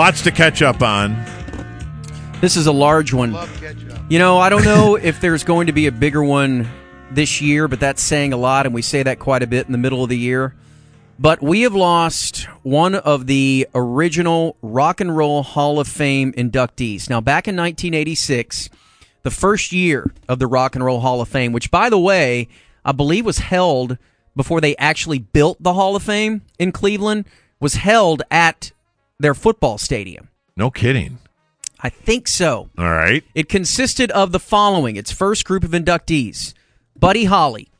Lots to catch up on. This is a large one. You know, I don't know if there's going to be a bigger one this year, but that's saying a lot, and we say that quite a bit in the middle of the year. But we have lost one of the original Rock and Roll Hall of Fame inductees. Now, back in 1986, the first year of the Rock and Roll Hall of Fame, which, by the way, I believe was held before they actually built the Hall of Fame in Cleveland, was held at their football stadium. No kidding. I think so. All right. It consisted of the following its first group of inductees Buddy Holly,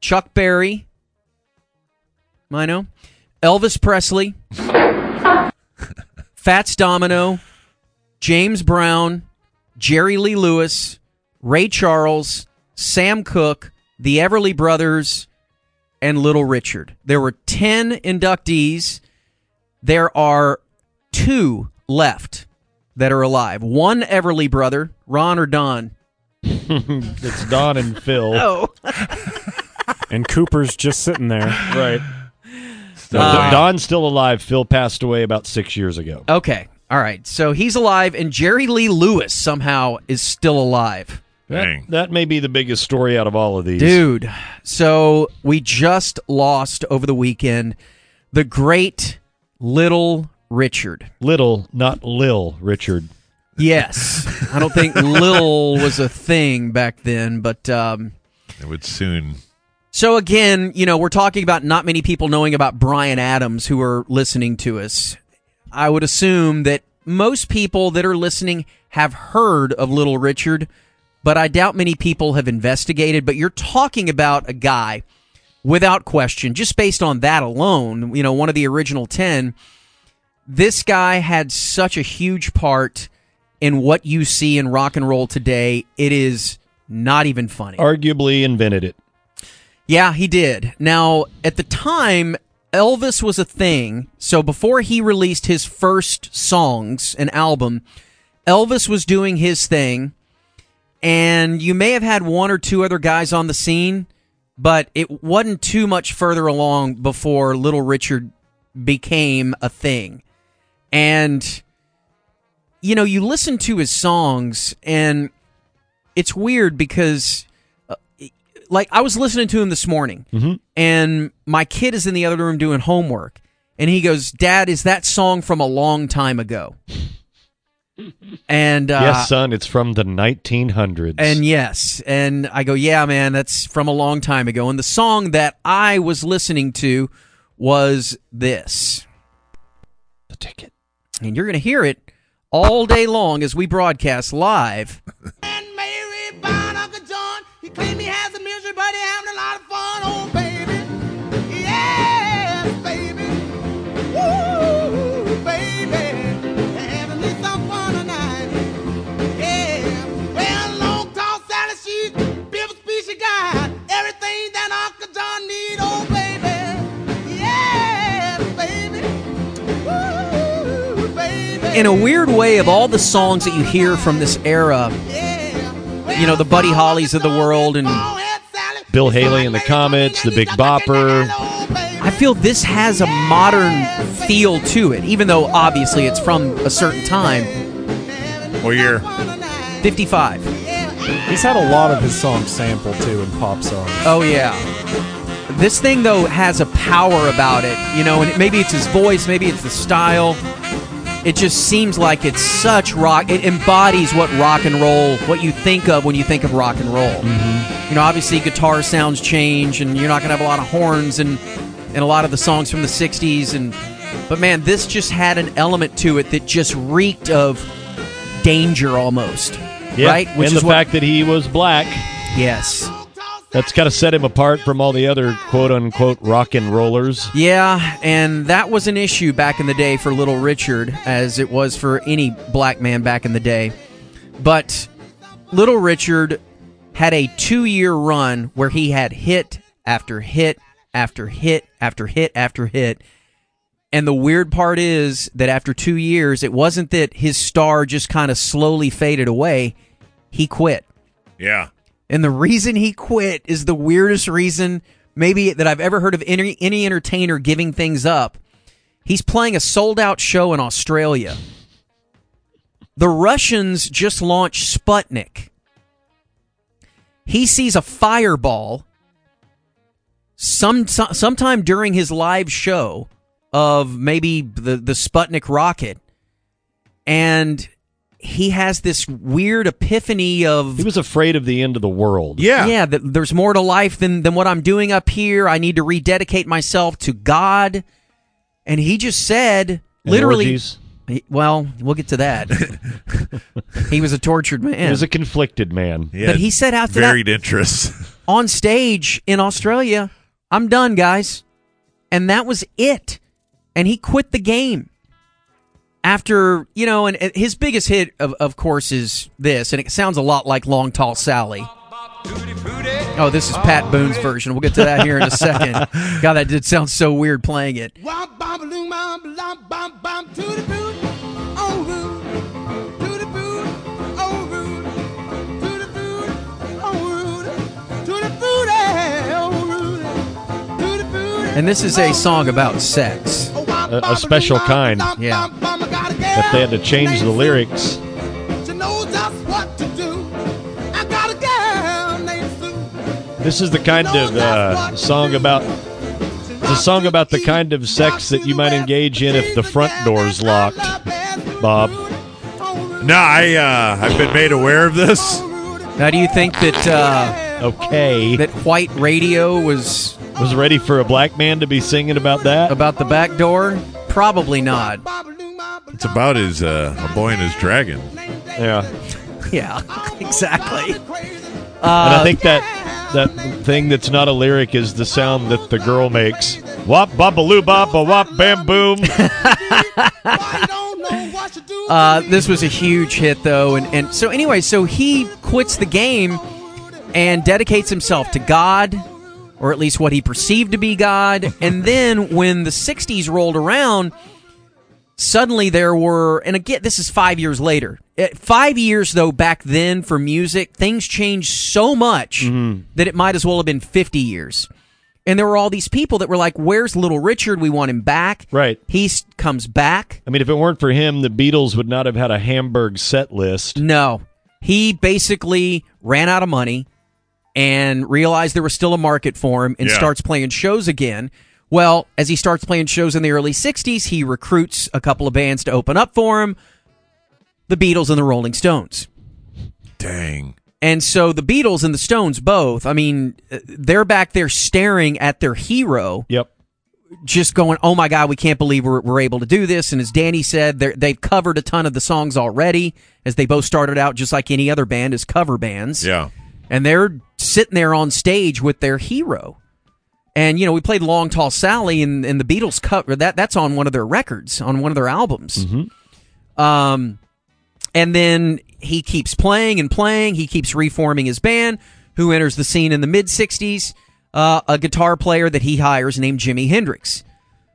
Chuck Berry, Mino, Elvis Presley, Fats Domino, James Brown, Jerry Lee Lewis, Ray Charles, Sam Cooke, the Everly Brothers, and Little Richard. There were 10 inductees. There are two left that are alive. One Everly brother, Ron or Don. it's Don and Phil. Oh. and Cooper's just sitting there. Right. Uh, Don's still alive. Phil passed away about six years ago. Okay. All right. So he's alive, and Jerry Lee Lewis somehow is still alive. That, that may be the biggest story out of all of these. Dude, so we just lost over the weekend the great Little Richard. Little, not Lil Richard. Yes. I don't think Lil was a thing back then, but um It would soon. so again, you know, we're talking about not many people knowing about Bryan Adams who are listening to us. I would assume that most people that are listening have heard of Little Richard, but I doubt many people have investigated. But you're talking about a guy, without question, just based on that alone, you know, one of the original 10. This guy had such a huge part in what you see in rock and roll today. It is not even funny. Arguably invented it. Yeah, he did. Now, at the time, Elvis was a thing. So before he released his first songs, and album, Elvis was doing his thing. And you may have had one or two other guys on the scene, but it wasn't too much further along before Little Richard became a thing. And, you know, you listen to his songs, and it's weird because uh, like I was listening to him this morning, mm-hmm. and my kid is in the other room doing homework, and he goes, "Dad, is that song from a long time ago?" And uh, yes, son, it's from the 1900s. and yes, and I go, "Yeah, man, that's from a long time ago." And the song that I was listening to was this, the ticket, and you're going to hear it all day long as we broadcast live. in a weird way, of all the songs that you hear from this era, you know, the Buddy Hollies of the world, and Bill Haley and the Comets, the Big Bopper. I feel this has a modern feel to it, even though obviously it's from a certain time. What year? 55. He's had a lot of his songs sampled too in pop songs. Oh, yeah. This thing, though, has a power about it, you know, and maybe it's his voice, maybe it's the style. It just seems like it's such rock. It embodies what rock and roll, what you think of when you think of rock and roll. Mm-hmm. You know, obviously guitar sounds change, and you're not going to have a lot of horns and and a lot of the songs from the '60s. And but man, this just had an element to it that just reeked of danger almost. Yeah, Right, and the fact that he was black. Yes. That's kind of set him apart from all the other quote unquote rock and rollers. Yeah, and that was an issue back in the day for Little Richard, as it was for any black man back in the day. But Little Richard had a two year run where he had hit after hit after hit after hit after hit. And the weird part is that after two years, it wasn't that his star just kind of slowly faded away. He quit. Yeah. And the reason he quit is the weirdest reason maybe that I've ever heard of any any entertainer giving things up. He's playing a sold out show in Australia. The Russians just launched Sputnik. He sees a fireball some so- sometime during his live show of maybe the the Sputnik rocket and he has this weird epiphany of He was afraid of the end of the world. Yeah. yeah, that there's more to life than than what I'm doing up here. I need to rededicate myself to God. And he just said, And literally. orgies. well, we'll get to that. he was a tortured man. He was a conflicted man. He But had he said after varied interests. on stage in Australia, I'm done, guys. And that was it. And he quit the game. After, you know, and and his biggest hit, of, of course, is this, and it sounds a lot like Long Tall Sally. Oh, this is Pat Boone's version. We'll get to that here in a second. God, that did sound so weird playing it. And this is a song about sex. A- a special kind. Yeah. If they had to change the lyrics, She knows just what to do. I got a girl named Sue. this is the kind of uh, song about It's a song about the kind of sex that you might engage in if the front door's locked, Bob. no, I uh, I've been made aware of this. Now, do you think that uh, Okay. that white radio was was ready for a black man to be singing about that? about the back door? Probably not. It's about his uh, a boy and his dragon. Yeah. Yeah, exactly. and I think that that thing that's not a lyric is the sound that the girl makes. Wop babaloo bop a wop bam boom. Uh, this was a huge hit, though, and, and so anyway, so he quits the game and dedicates himself to God, or at least what he perceived to be God. and then when the '60s rolled around, suddenly there were, and again, this is five years later. Eh, Five years, though, back then for music, things changed so much that it might as well have been 50 years. And there were all these people that were like, "Where's Little Richard? We want him back." Right. He comes back. I mean, if it weren't for him, the Beatles would not have had a Hamburg set list. No. He basically ran out of money and realized there was still a market for him and Yeah. starts playing shows again. Well, as he starts playing shows in the early 60s, he recruits a couple of bands to open up for him the Beatles and the Rolling Stones. Dang. And so the Beatles and the Stones both, I mean, uh, they're back there staring at their hero Yep. just going, "Oh my God, we can't believe we're, we're able to do this." And as Danny said, they've covered a ton of the songs already, as they both started out just like any other band as cover bands. Yeah. and they're sitting there on stage with their hero. And you know, we played "Long Tall Sally" and, and the Beatles cover that. That's on one of their records, on one of their albums. Um, and then he keeps playing and playing. He keeps reforming his band. Who enters the scene in the mid '60s? Uh, a guitar player that he hires named Jimi Hendrix,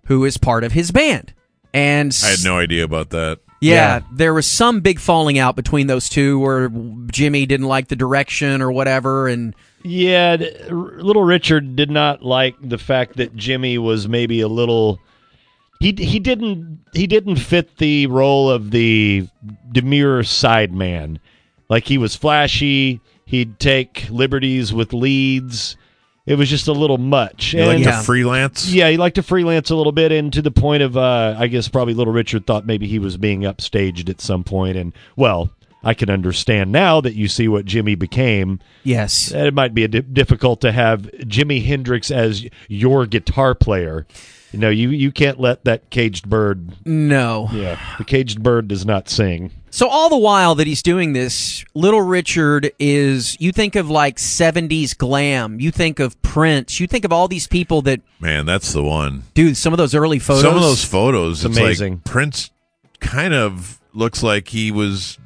who is part of his band. And I had no idea about that. yeah, Yeah. there was some big falling out between those two, where Jimi didn't like the direction or whatever, and Yeah, little Richard did not like the fact that Jimi was maybe a little. He he didn't he didn't fit the role of the demure side man. Like he was flashy. He'd take liberties with leads. It was just a little much. You like And- Yeah. to freelance? yeah, he liked to freelance a little bit, and to the point of, uh, I guess probably Little Richard thought maybe he was being upstaged at some point, and well, I can understand now that you see what Jimi became. yes, It might be a di- difficult to have Jimi Hendrix as your guitar player. You know, you you can't let that caged bird. no. Yeah, the caged bird does not sing. So all the while that he's doing this, Little Richard is you think of like 70s glam, you think of Prince, you think of all these people that Man, that's the one. dude, some of those early photos Some of those photos, It's it's, amazing. like Prince kind of looks like he was.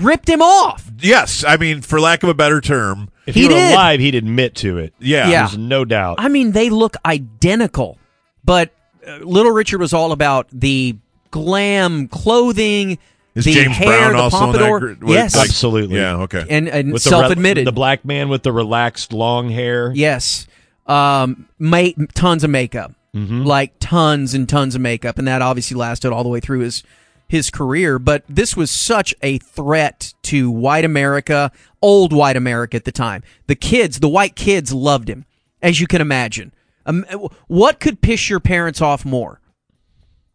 Ripped him off. Yes, I mean, for lack of a better term, If He he, were did. alive, he'd admit to it. yeah, Yeah. There's no doubt. I mean, they look identical. But uh, Little Richard was all about the glam clothing, Is the James hair, Brown the also in that pompadour. yes, like- Absolutely. Yeah, okay. and, and With the re- self-admitted. the black man with the relaxed long hair. Yes. Um, ma- tons of makeup. like tons and tons of makeup, and that obviously lasted all the way through his his career. But this was such a threat to white America, old white America at the time. The kids, the white kids, loved him, as you can imagine. Um, what could piss your parents off more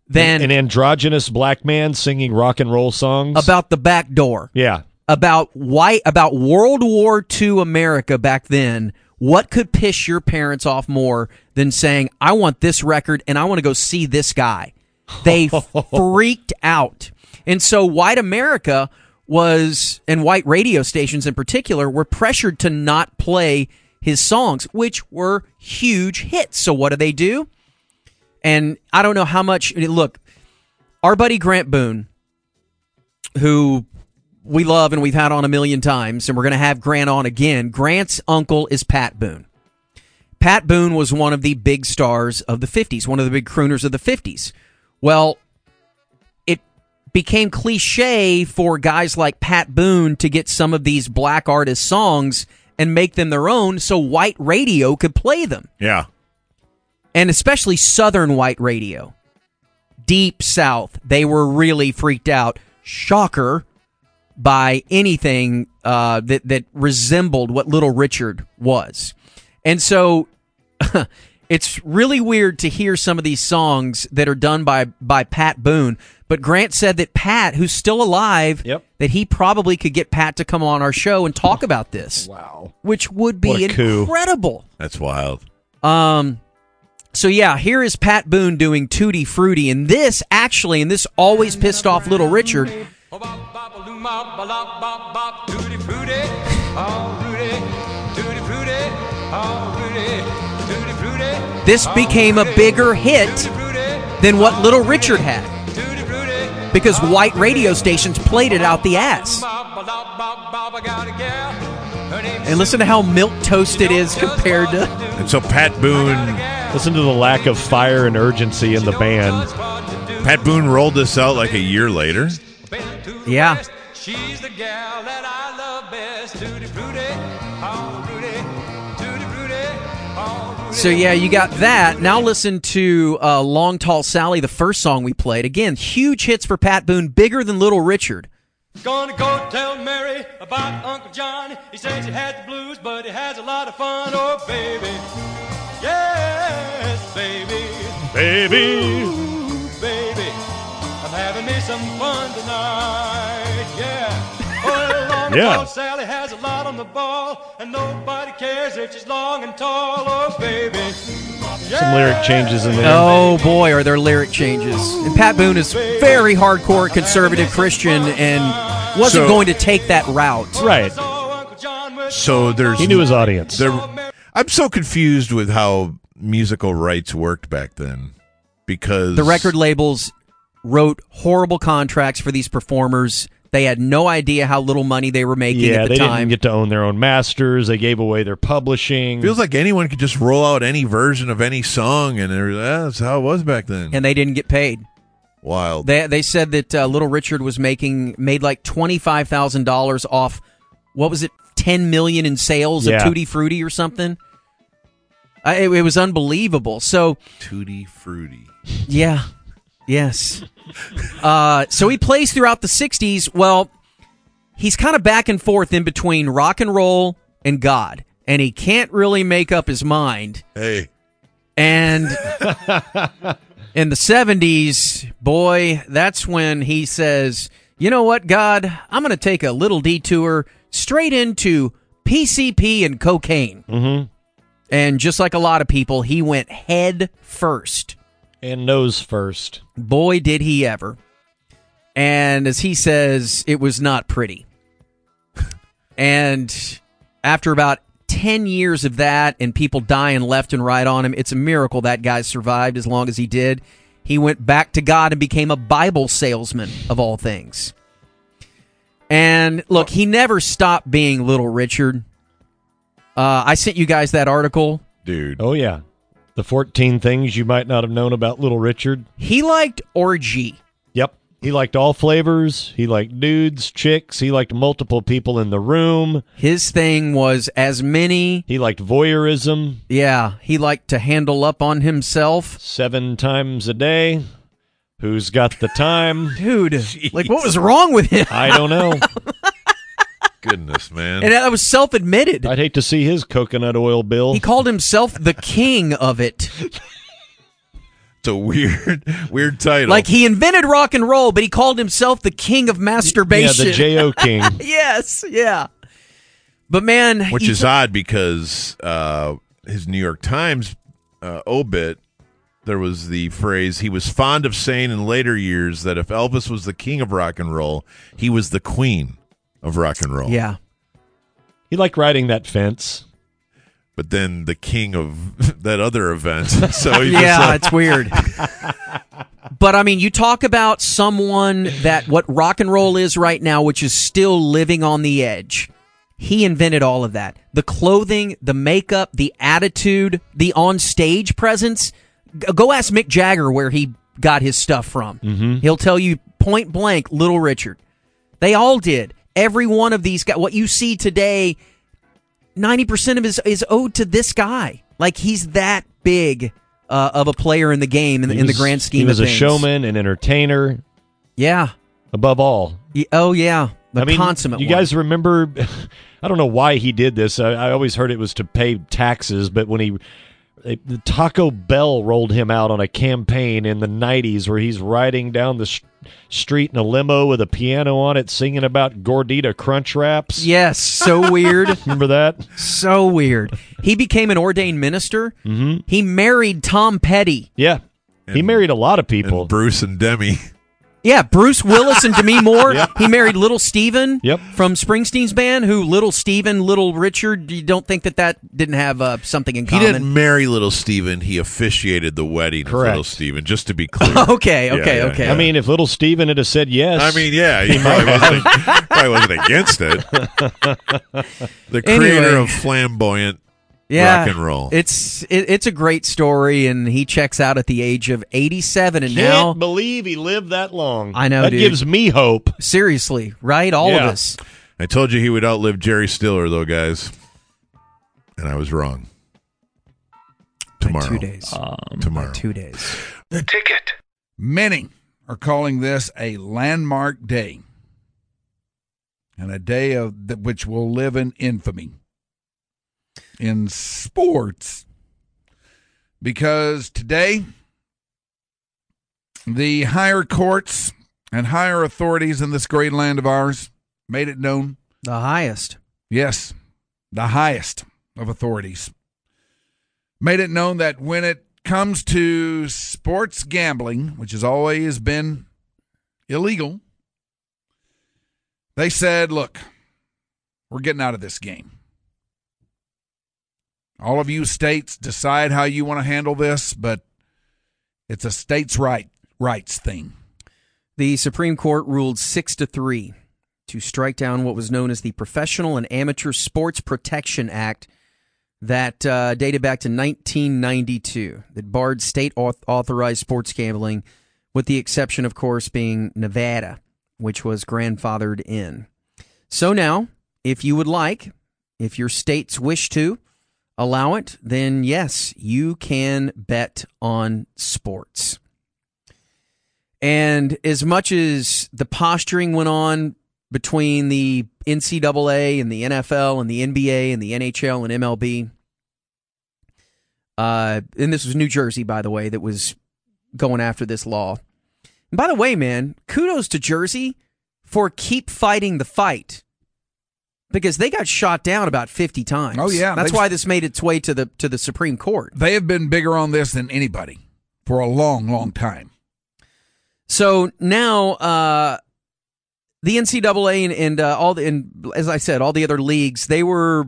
than An androgynous black man singing rock and roll songs. about the back door? yeah. about white about World War II America back then, what could piss your parents off more than saying, "I want this record and I want to go see this guy"? They freaked out, and so white America was, and white radio stations in particular, were pressured to not play his songs, which were huge hits. So what do they do? And I don't know how much. Look, our buddy Grant Boone, who we love and we've had on a million times, and we're going to have Grant on again. Grant's uncle is Pat Boone. Pat Boone was one of the big stars of the 50s, one of the big crooners of the 50s. Well, became cliche for guys like Pat Boone to get some of these black artist songs and make them their own so white radio could play them Yeah. and especially southern white radio. Deep South, they were really freaked out. Shocker by anything uh, that that resembled what Little Richard was, and so it's really weird to hear some of these songs that are done by by Pat Boone. But Grant said that Pat, who's still alive, Yep. that he probably could get Pat to come on our show and talk about this. Wow, which would be What a coup. incredible. That's wild. Um, so yeah, here is Pat Boone doing Tutti Frutti, and this actually, and this always pissed off Little Richard. This became a bigger hit than what Little Richard had because white radio stations played it out the ass. And listen to how milk toast it is compared to. And so Pat Boone, Listen to the lack of fire and urgency in the band. Pat Boone rolled this out like a year later. Yeah. She's the gal that I love best. So yeah, you got that. Now listen to uh, "Long Tall Sally," the first song we played. Again, huge hits for Pat Boone, bigger than Little Richard. Gonna go tell Mary about Uncle John. He says he had the blues, but he has a lot of fun. Oh, baby. Yes, baby. Baby. Ooh, baby. I'm having me some fun tonight. Yeah. Oh, long Yeah. tall Sally has a lot on the ball, and nobody cares if she's long and tall. Oh, baby. Some lyric changes in there. Oh boy, are there lyric changes. And Pat Boone is very hardcore conservative Christian and wasn't So- going to take that route. Right. So there's He knew his audience. there. I'm so confused with how musical rights worked back then because The record labels wrote horrible contracts for these performers. They had no idea how little money they were making yeah, at the they time. didn't get to own their own masters. They gave away their publishing. feels like anyone could just roll out any version of any song, and they're- that's how it was back then. and they didn't get paid. Wild. They they said that uh, Little Richard was making made like twenty five thousand dollars off what was it ten million in sales Yeah. of Tutti Frutti or something. I, it, it was unbelievable. So Tutti fruity. yeah, yes. Uh, so he plays throughout the '60s. Well, he's kind of back and forth in between rock and roll and God, and he can't really make up his mind. Hey, And in the 70s, boy, that's when he says, you know what, God, I'm going to take a little detour straight into PCP and cocaine. Mm-hmm. And just like a lot of people, he went head first. And nose first. Boy, did he ever. And as he says, it was not pretty. and after about 10 years of that and people dying left and right on him, it's a miracle that guy survived as long as he did. He went back to God and became a Bible salesman, of all things. And look, he never stopped being Little Richard. Uh, I sent you guys that article. dude. Oh yeah, the fourteen things you might not have known about Little Richard. He liked orgy. Yep. He liked all flavors. He liked dudes, chicks. He liked multiple people in the room. His thing was as many. He liked voyeurism Yeah, he liked to handle up on himself. seven times a day. Who's got the time? Dude, like what was wrong with him? I don't know. Goodness, man. And that was self admitted. I'd hate to see his coconut oil bill. He called himself the king of it. It's a weird, weird title. Like he invented rock and roll, but he called himself the king of masturbation. yeah, masturbation. the J.O. King. yes, yeah. But man, which is took- odd because uh, his New York Times uh, obit, there was the phrase he was fond of saying in later years that if Elvis was the king of rock and roll, he was the queen of rock and roll. yeah. He liked riding that fence. But then the king of that other event. So yeah, like, it's weird. but I mean, you talk about someone that what rock and roll is right now, which is still living on the edge. He invented all of that. The clothing, the makeup, the attitude, the on stage presence. Go ask Mick Jagger where he got his stuff from. Mm-hmm. He'll tell you point blank, Little Richard. They all did. Every one of these guys. What you see today, ninety percent of it is, is owed to this guy. Like he's that big uh, of a player in the game in, the in the grand scheme He was a things. showman, an entertainer, Yeah. above all. Oh yeah. The I mean, consummate. you one. guys remember? I don't know why he did this. I, I always heard it was to pay taxes, but when he Taco Bell rolled him out on a campaign in the '90s where he's riding down the sh- street in a limo with a piano on it, singing about Gordita Crunch Wraps. Yes. So weird. Remember that? so weird. He became an ordained minister. Mm-hmm. He married Tom Petty. Yeah. he married a lot of people. and Bruce and Demi. Yeah, Bruce Willis and Demi Moore. He married Little Steven Yep. from Springsteen's band, who Little Steven, Little Richard, you don't think that that didn't have uh, something in common? He didn't marry little Steven. He officiated the wedding Correct. of little Steven, just to be clear. Okay, Yeah, okay, yeah, okay. yeah. I mean, if little Steven had said yes, I mean, yeah, he probably wasn't, probably wasn't against it. the creator Anyway. of flamboyant yeah, rock and roll. It's it, it's a great story, and he checks out at the age of 87, and can't now believe he lived that long. I know, That dude. gives me hope. seriously, right? All Yeah. of us. I told you he would outlive Jerry Stiller, though, guys, and I was wrong. Tomorrow, Two days. Um, tomorrow. Two days. The ticket. Many are calling this a landmark day and a day of that which will live in infamy in sports because today the higher courts and higher authorities in this great land of ours made it known The highest. Yes, the highest of authorities. Made it known that when it comes to sports gambling, which has always been illegal, they said, look, we're getting out of this game. All of you states decide how you want to handle this, but it's a states' right rights thing. The Supreme Court ruled six to three to strike down what was known as the Professional and Amateur Sports Protection Act that uh, dated back to 1992 that barred state auth- authorized sports gambling, with the exception, of course, being Nevada, which was grandfathered in. So now, if you would like, if your states wish to allow it, then yes, you can bet on sports. And as much as the posturing went on between the NCAA and the NFL and the NBA and the NHL and MLB, uh, and this was New Jersey, by the way, that was going after this law. And by the way, man, kudos to Jersey for keep fighting the fight because they got shot down about 50 times. Oh, yeah, That's why this made its way to the to the Supreme Court. They have been bigger on this than anybody for a long, long time. So now, uh, the NCAA and, and uh, all the, and as I said, all the other leagues, they were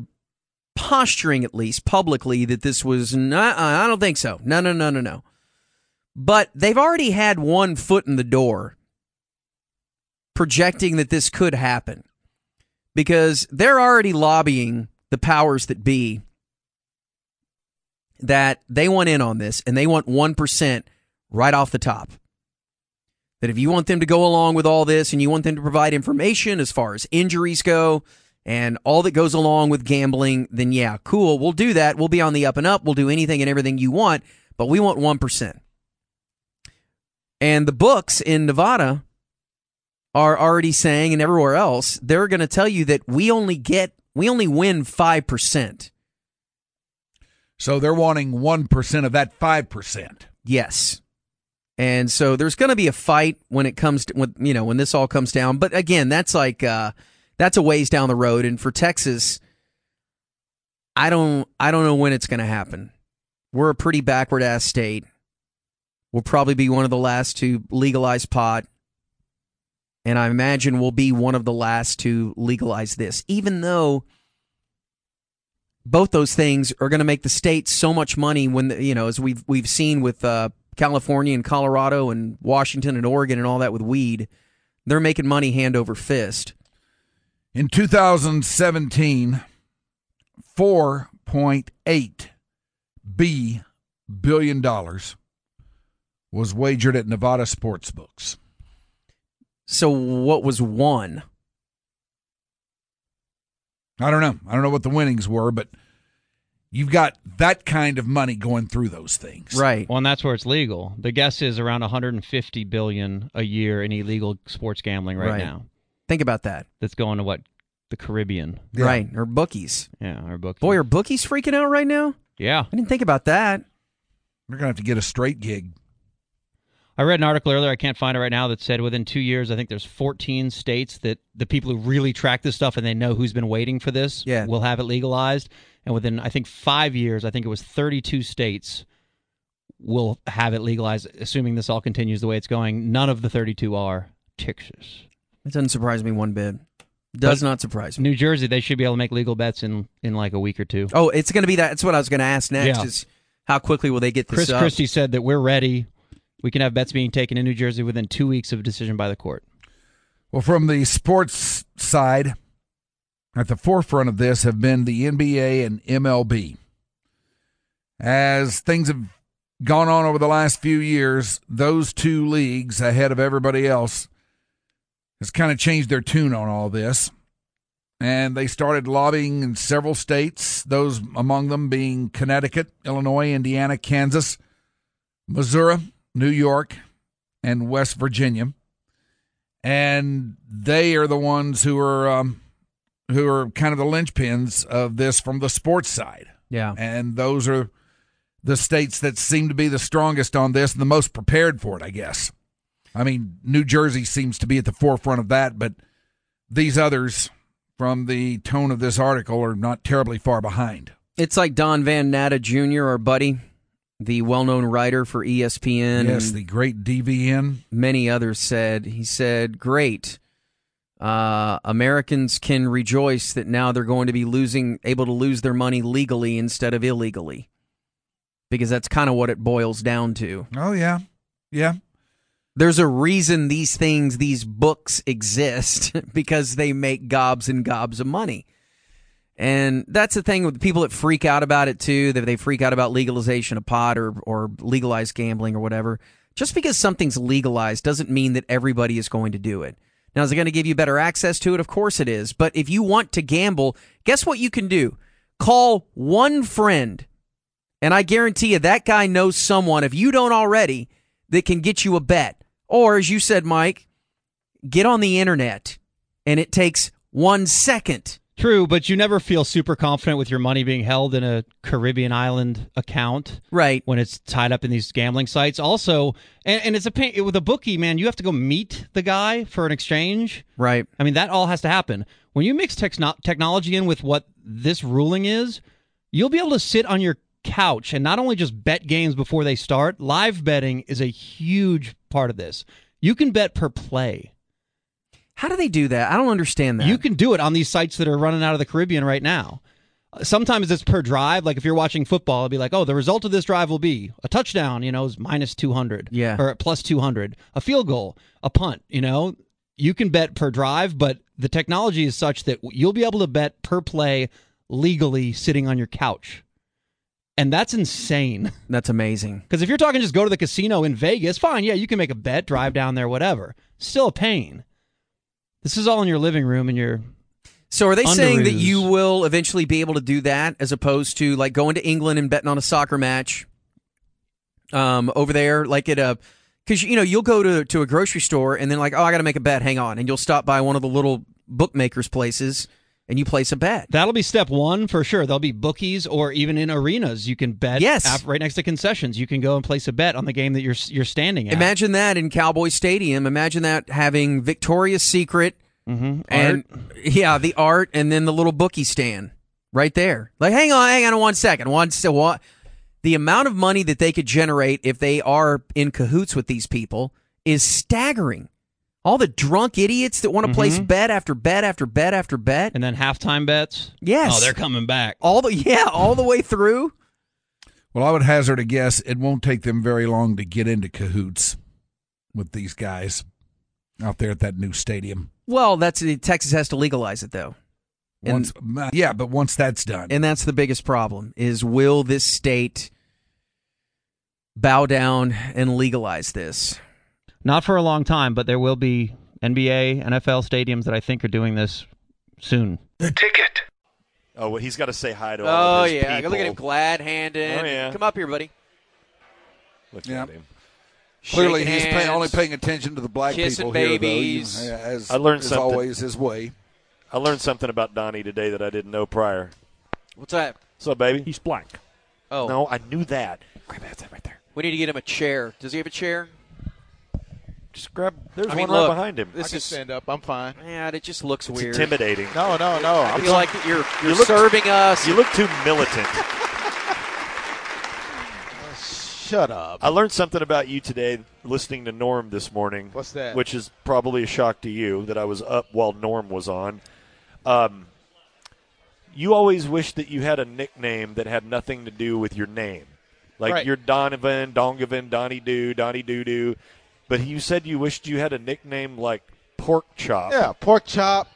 posturing at least publicly that this was not. I don't think so. No, no, no, no, no. But they've already had one foot in the door, projecting that this could happen, because they're already lobbying the powers that be that they want in on this and they want one percent right off the top. That if you want them to go along with all this and you want them to provide information as far as injuries go and all that goes along with gambling, then yeah, cool, we'll do that. We'll be on the up and up. We'll do anything and everything you want, but we want 1%. And the books in Nevada are already saying, and everywhere else, they're going to tell you that we only get, we only win 5%. So they're wanting 1% of that 5%. Yes. And so there's going to be a fight when it comes to when you know when this all comes down. But again, that's like uh that's a ways down the road and for Texas I don't I don't know when it's going to happen. We're a pretty backward ass state. We'll probably be one of the last to legalize pot. And I imagine we'll be one of the last to legalize this even though both those things are going to make the state so much money when the, you know as we've we've seen with uh, California and Colorado and Washington and Oregon and all that with weed they're making money hand over fist In 2017, 4.8 B billion dollars was wagered at Nevada sports books. So what was one I don't know. I don't know what the winnings were, but you've got that kind of money going through those things. right Well, and that's where it's legal. The guess is around 150 billion a year in illegal sports gambling right, Right. now. think about that That's going to what the Caribbean. Yeah. right or bookies Yeah, our book. boy are bookies freaking out right now yeah. I didn't think about that They're going to have to get a straight gig. I read an article earlier. I can't find it right now that said within two years, I think there's 14 states that the people who really track this stuff and they know who's been waiting for this Yeah. will have it legalized. And within I think five years, I think it was 32 states will have it legalized, assuming this all continues the way it's going. None of the 32 are Texas. it doesn't surprise me one bit does But- not surprise me New Jersey, they should be able to make legal bets in in like a week or two. oh it's going to be that that's what I was going to ask next Yeah. is how quickly will they get this Chris up? Christie said that we're ready. We can have bets being taken in New Jersey within two weeks of a decision by the court. Well, from the sports side, at the forefront of this have been the NBA and MLB. As things have gone on over the last few years, those two leagues ahead of everybody else has kind of changed their tune on all this. And they started lobbying in several states, those among them being Connecticut, Illinois, Indiana, Kansas, Missouri, New York, and West Virginia and they are the ones who are um, who are kind of the linchpins of this from the sports side. yeah And those are the states that seem to be the strongest on this and the most prepared for it, I guess. I mean, New Jersey seems to be at the forefront of that, but these others, from the tone of this article, are not terribly far behind. It's like Don Van Natta Jr., or buddy, the well-known writer for ESPN. yes, the great DVN. many others said. He said, "Great, uh, Americans can rejoice that now they're going to be losing, able to lose their money legally instead of illegally, because that's kind of what it boils down to. Oh yeah, yeah. There's a reason these things, these books exist, because they make gobs and gobs of money." And that's the thing with people that freak out about it too, that they freak out about legalization of pot or, or legalized gambling or whatever. Just because something's legalized doesn't mean that everybody is going to do it. Now, is it going to give you better access to it? Of course it is. But if you want to gamble, guess what you can do? Call one friend, and I guarantee you that guy knows someone, if you don't already, that can get you a bet. Or, as you said, Mike, get on the internet, and it takes one second. True, but you never feel super confident with your money being held in a Caribbean island account Right. when it's tied up in these gambling sites. Also, and, and it's a pain with a bookie, man. You have to go meet the guy for an exchange. Right. I mean, that all has to happen. When you mix techno- technology in with what this ruling is, you'll be able to sit on your couch and not only just bet games before they start. Live betting is a huge part of this. You can bet per play. How do they do that? I don't understand that. You can do it on these sites that are running out of the Caribbean right now. Uh, Sometimes it's per drive. Like if you're watching football, it'll be like, oh, the result of this drive will be a touchdown, you know, is minus 200. Yeah. Or plus 200. A field goal, a punt, you know. You can bet per drive, but the technology is such that you'll be able to bet per play legally sitting on your couch. And that's insane. That's amazing. Because if you're talking just go to the casino in Vegas, fine, yeah, you can make a bet, drive down there, whatever. Still a pain. This is all in your living room and your So are they saying that you will eventually be able to do that as opposed to like going to England and betting on a soccer match um, over there, like at a because you know you'll go to to a grocery store and then like oh I got to make a bet, hang on, and you'll stop by one of the little bookmakers places and you place a bet. That'll be step one for sure. There'll be bookies or even in arenas you can bet. Yes. af- right next to concessions, you can go and place a bet on the game that you're you're standing at. Imagine that in Cowboy Stadium. Imagine that having Victoria's Secret mm-hmm. and yeah, the art, and then the little bookie stand right there. Like, hang on, hang on one second. One, so what? The amount of money that they could generate if they are in cahoots with these people is staggering. All the drunk idiots that want to place Mhm. bet after bet after bet after bet. and then halftime bets. Yes. Oh, they're coming back. all the yeah, all the way through. Well, I would hazard a guess it won't take them very long to get into cahoots with these guys out there at that new stadium. Well, that's Texas has to legalize it though. And- Once, yeah, but once that's done, And that's the biggest problem is will this state bow down and legalize this? Not for a long time, but there will be NBA, NFL stadiums that I think are doing this soon. The ticket. Oh, well, he's got to say hi to all Oh of his yeah, people. look at him glad handed. Oh, yeah. Come up here, buddy. Look Yeah. at him. clearly Shaking he's pay, only paying attention to the black kissing people here, though, babies. as, I learned as something. always his way. I learned something about Donnie today that I didn't know prior. What's that? What's up, baby? He's black. Oh, No, I knew that. Grab that right there. we need to get him a chair. Does he have a chair? Just grab. There's I one mean, right behind him. This I can is stand up. I'm fine. man. It just looks It's weird. intimidating. No, no, no. I I'm feel like you're you're You look- serving us. You look too militant. Shut up. I learned something about you today listening to Norm this morning. What's that? Which is probably a shock to you that I was up while Norm was on. Um, you always wish that you had a nickname that had nothing to do with your name. Like Right. you're Donovan, Dongovan, Donnie Doo, Donnie Doo Doo. But you said you wished you had a nickname like Pork Chop. Yeah, pork chop.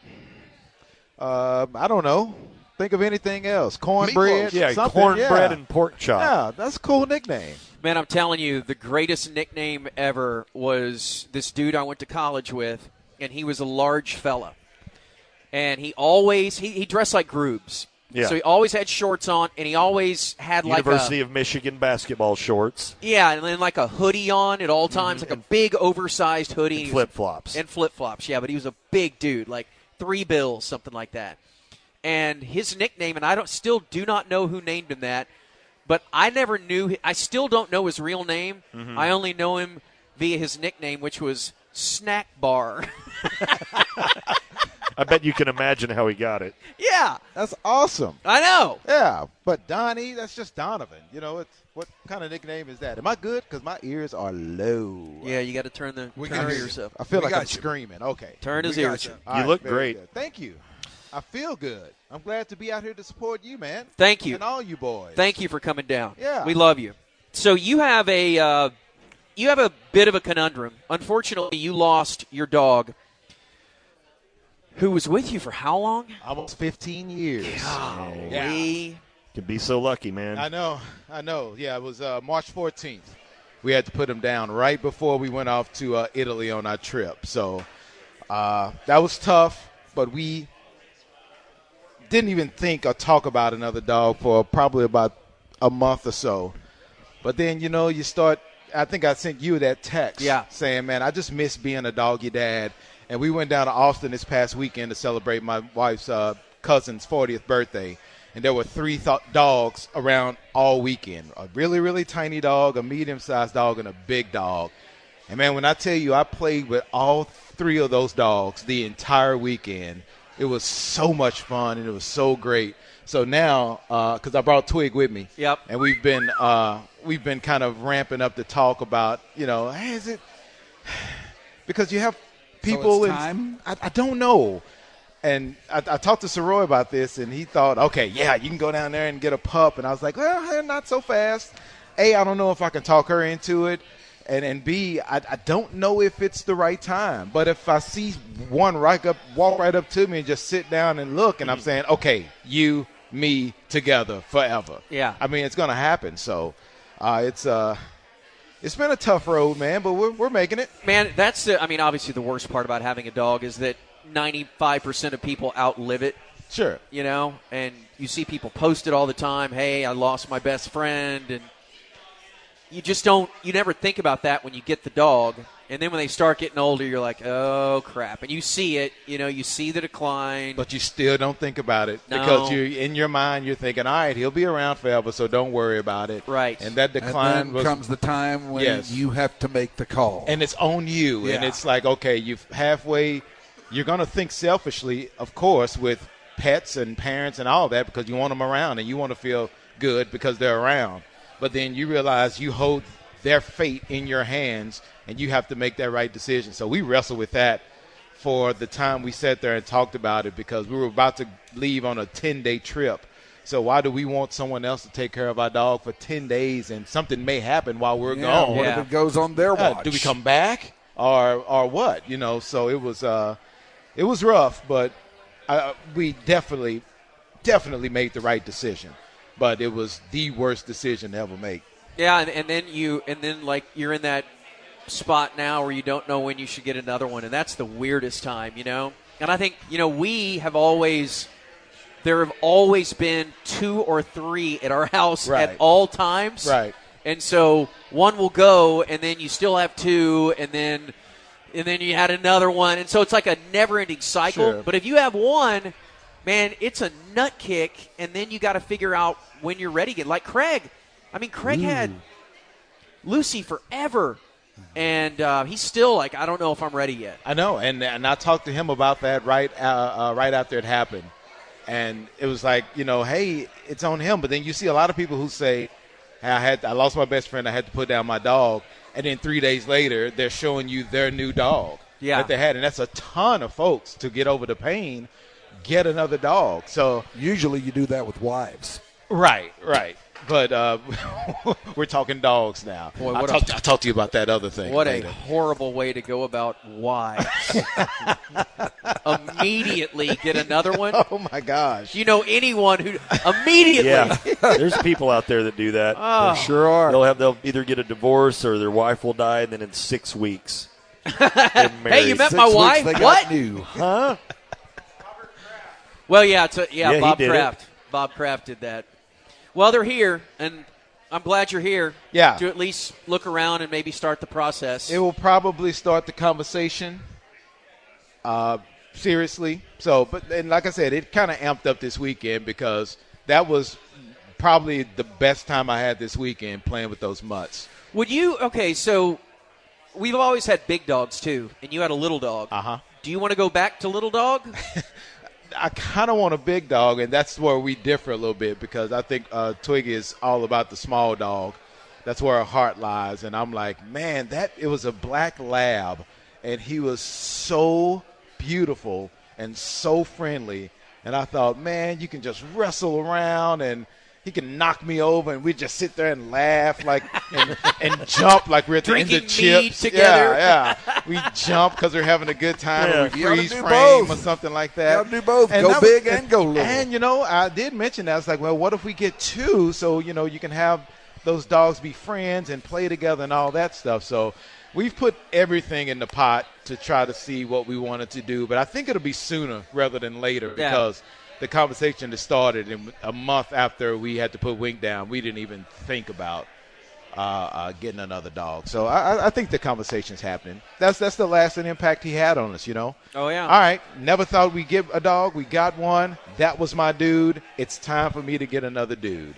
Um, I don't know. Think of anything else. Cornbread. Yeah, something. cornbread yeah. and pork chop. Yeah, that's a cool nickname. Man, I'm telling you, the greatest nickname ever was this dude I went to college with, and he was a large fella. And he always he, he dressed like Groobs. Yeah. So he always had shorts on, and he always had like University a of Michigan basketball shorts, yeah, and then like a hoodie on at all times, like a big oversized hoodie, and flip flops. and flip flops. Yeah, but he was a big dude, like three bills, something like that. And his nickname, and I don't still do not know who named him that, but I never knew. I still don't know his real name. Mm-hmm. I only know him via his nickname, which was Snack Bar. I bet you can imagine how he got it. yeah, That's awesome. I know. Yeah, but Donnie, that's just Donovan. You know, it's what kind of nickname is that? Am I good? Because my ears are low. Yeah, you got to turn the We turn got your you. ears. I feel We like got I'm you. screaming. Okay. Turn his We got ears you. up. All You look very great. good. Thank you. I feel good. I'm glad to be out here to support you, man. Thank you. And all you boys. Thank you for coming down. Yeah. we love you. So you have a uh, you have a bit of a conundrum. Unfortunately, you lost your dog, who was with you for how long? Almost 15 years. We Can be so lucky, man. I know. I know. Yeah, it was uh, March 14th. We had to put him down right before we went off to uh, Italy on our trip. So uh, that was tough, but we didn't even think or talk about another dog for probably about a month or so. But then, you know, you start. I think I sent you that text Yeah. saying, man, I just miss being a doggy dad. And we went down to Austin this past weekend to celebrate my wife's uh, cousin's 40th birthday. And there were three th- dogs around all weekend a really, really tiny dog, a medium sized dog, and a big dog. And man, when I tell you I played with all three of those dogs the entire weekend, it was so much fun and it was so great. So now, because I brought Twig with me, Yep. and we've been uh, we've been kind of ramping up the talk about you know, hey, is it because you have people it's time? I, I don't know. And I, I talked to Soroy about this, and he thought, okay, yeah, you can go down there and get a pup. And I was like, well, eh, not so fast. A, I don't know if I can talk her into it. And, and B, I, I don't know if it's the right time. But if I see one right up, walk right up to me and just sit down and look, and I'm saying, okay, you me together forever. Yeah. I mean, it's going to happen. So uh, it's uh, it's been a tough road, man, but we're, we're making it. Man, that's the, I mean, obviously the worst part about having a dog is that 95% of people outlive it, Sure. you know, and you see people post it all the time. Hey, I lost my best friend. And you just don't, you never think about that when you get the dog. And then when they start getting older, you're like, oh, crap. And you see it, you know, you see the decline. But you still don't think about it No. because you in your mind you're thinking, all right, he'll be around forever, so don't worry about it. Right. And that And decline then was comes the time when Yes. you have to make the call. and it's on you and it's like okay you've halfway you're going to think selfishly of course with pets and parents and all that because you want them around and you want to feel good because they're around but then you realize you hold their fate in your hands and you have to make that right decision so we wrestled with that for the time we sat there and talked about it because we were about to leave on a 10 day trip so why do we want someone else to take care of our dog for 10 days and something may happen while we're yeah, gone what Yeah. if it goes on their uh, watch? do we come back or or what? You know, so it was uh, it was rough, but uh, we definitely definitely made the right decision. But it was the worst decision to ever make. Yeah, and, and then you, and then like you're in that spot now where you don't know when you should get another one, and that's the weirdest time, you know. And I think you know we have always, there have always been two or three at our house Right. at all times, Right. And so one will go, and then you still have two, and then, and then you had another one, and so it's like a never-ending cycle. Sure. But if you have one, man, it's a nut kick, and then you got to figure out when you're ready again. Like Craig, I mean, Craig had Lucy forever, and uh, he's still like, I don't know if I'm ready yet. I know, and and I talked to him about that right uh, uh, right after it happened, and it was like you know, hey, it's on him. But then you see a lot of people who say, hey, I had I lost my best friend, I had to put down my dog, and then three days later they're showing you their new dog Yeah. that they had, and that's a ton of folks to get over the pain, get another dog. So Usually you do that with wives. right, right. But uh, we're talking dogs now. Boy, I'll, talk, I'll talk to you about that other thing. What a horrible way to go about wives. immediately get another one. Oh my gosh! You know anyone who immediately? Yeah, there's people out there that do that. Oh. Sure are. They'll have they'll either get a divorce or their wife will die, and then in six weeks, get Hey, you met Six my wife? They What? new. huh? Well, yeah, it's a, yeah, Yeah, Bob did it. Kraft. Bob Kraft did that. Well, they're here, and I'm glad you're here. Yeah. To at least look around and maybe start the process. It will probably start the conversation. Uh, seriously. So, but and like I said, it kind of amped up this weekend because that was probably the best time I had this weekend playing with those mutts. Would you? Okay, so we've always had big dogs too, and you had a little dog. Uh huh. Do you want to go back to little dog? I kind of want a big dog, and that's where we differ a little bit because I think uh, Twiggy is all about the small dog. That's where her heart lies, and I'm like, man, that it was a black lab, and he was so beautiful and so friendly, and I thought, man, you can just wrestle around and. He can knock me over, and we just sit there and laugh, like and, and jump like we're at the end of CHiPs together. Yeah, yeah. We jump because we're having a good time. Yeah. and we freeze frame both. or something like that. gotta do both. And Go that big was- and go little. And you know, I did mention that. I was like, well, what if we get two? So you know, you can have those dogs be friends and play together and all that stuff. So we've put everything in the pot to try to see what we wanted to do. But I think it'll be sooner rather than later Yeah. The conversation that started in a month after we had to put Wink down, we didn't even think about uh, uh, getting another dog. So I, I- I think the conversation's happening. That's that's the lasting impact he had on us. You know. Oh yeah. All right. Never thought we'd get a dog. We got one. That was my dude. It's time for me to get another dude.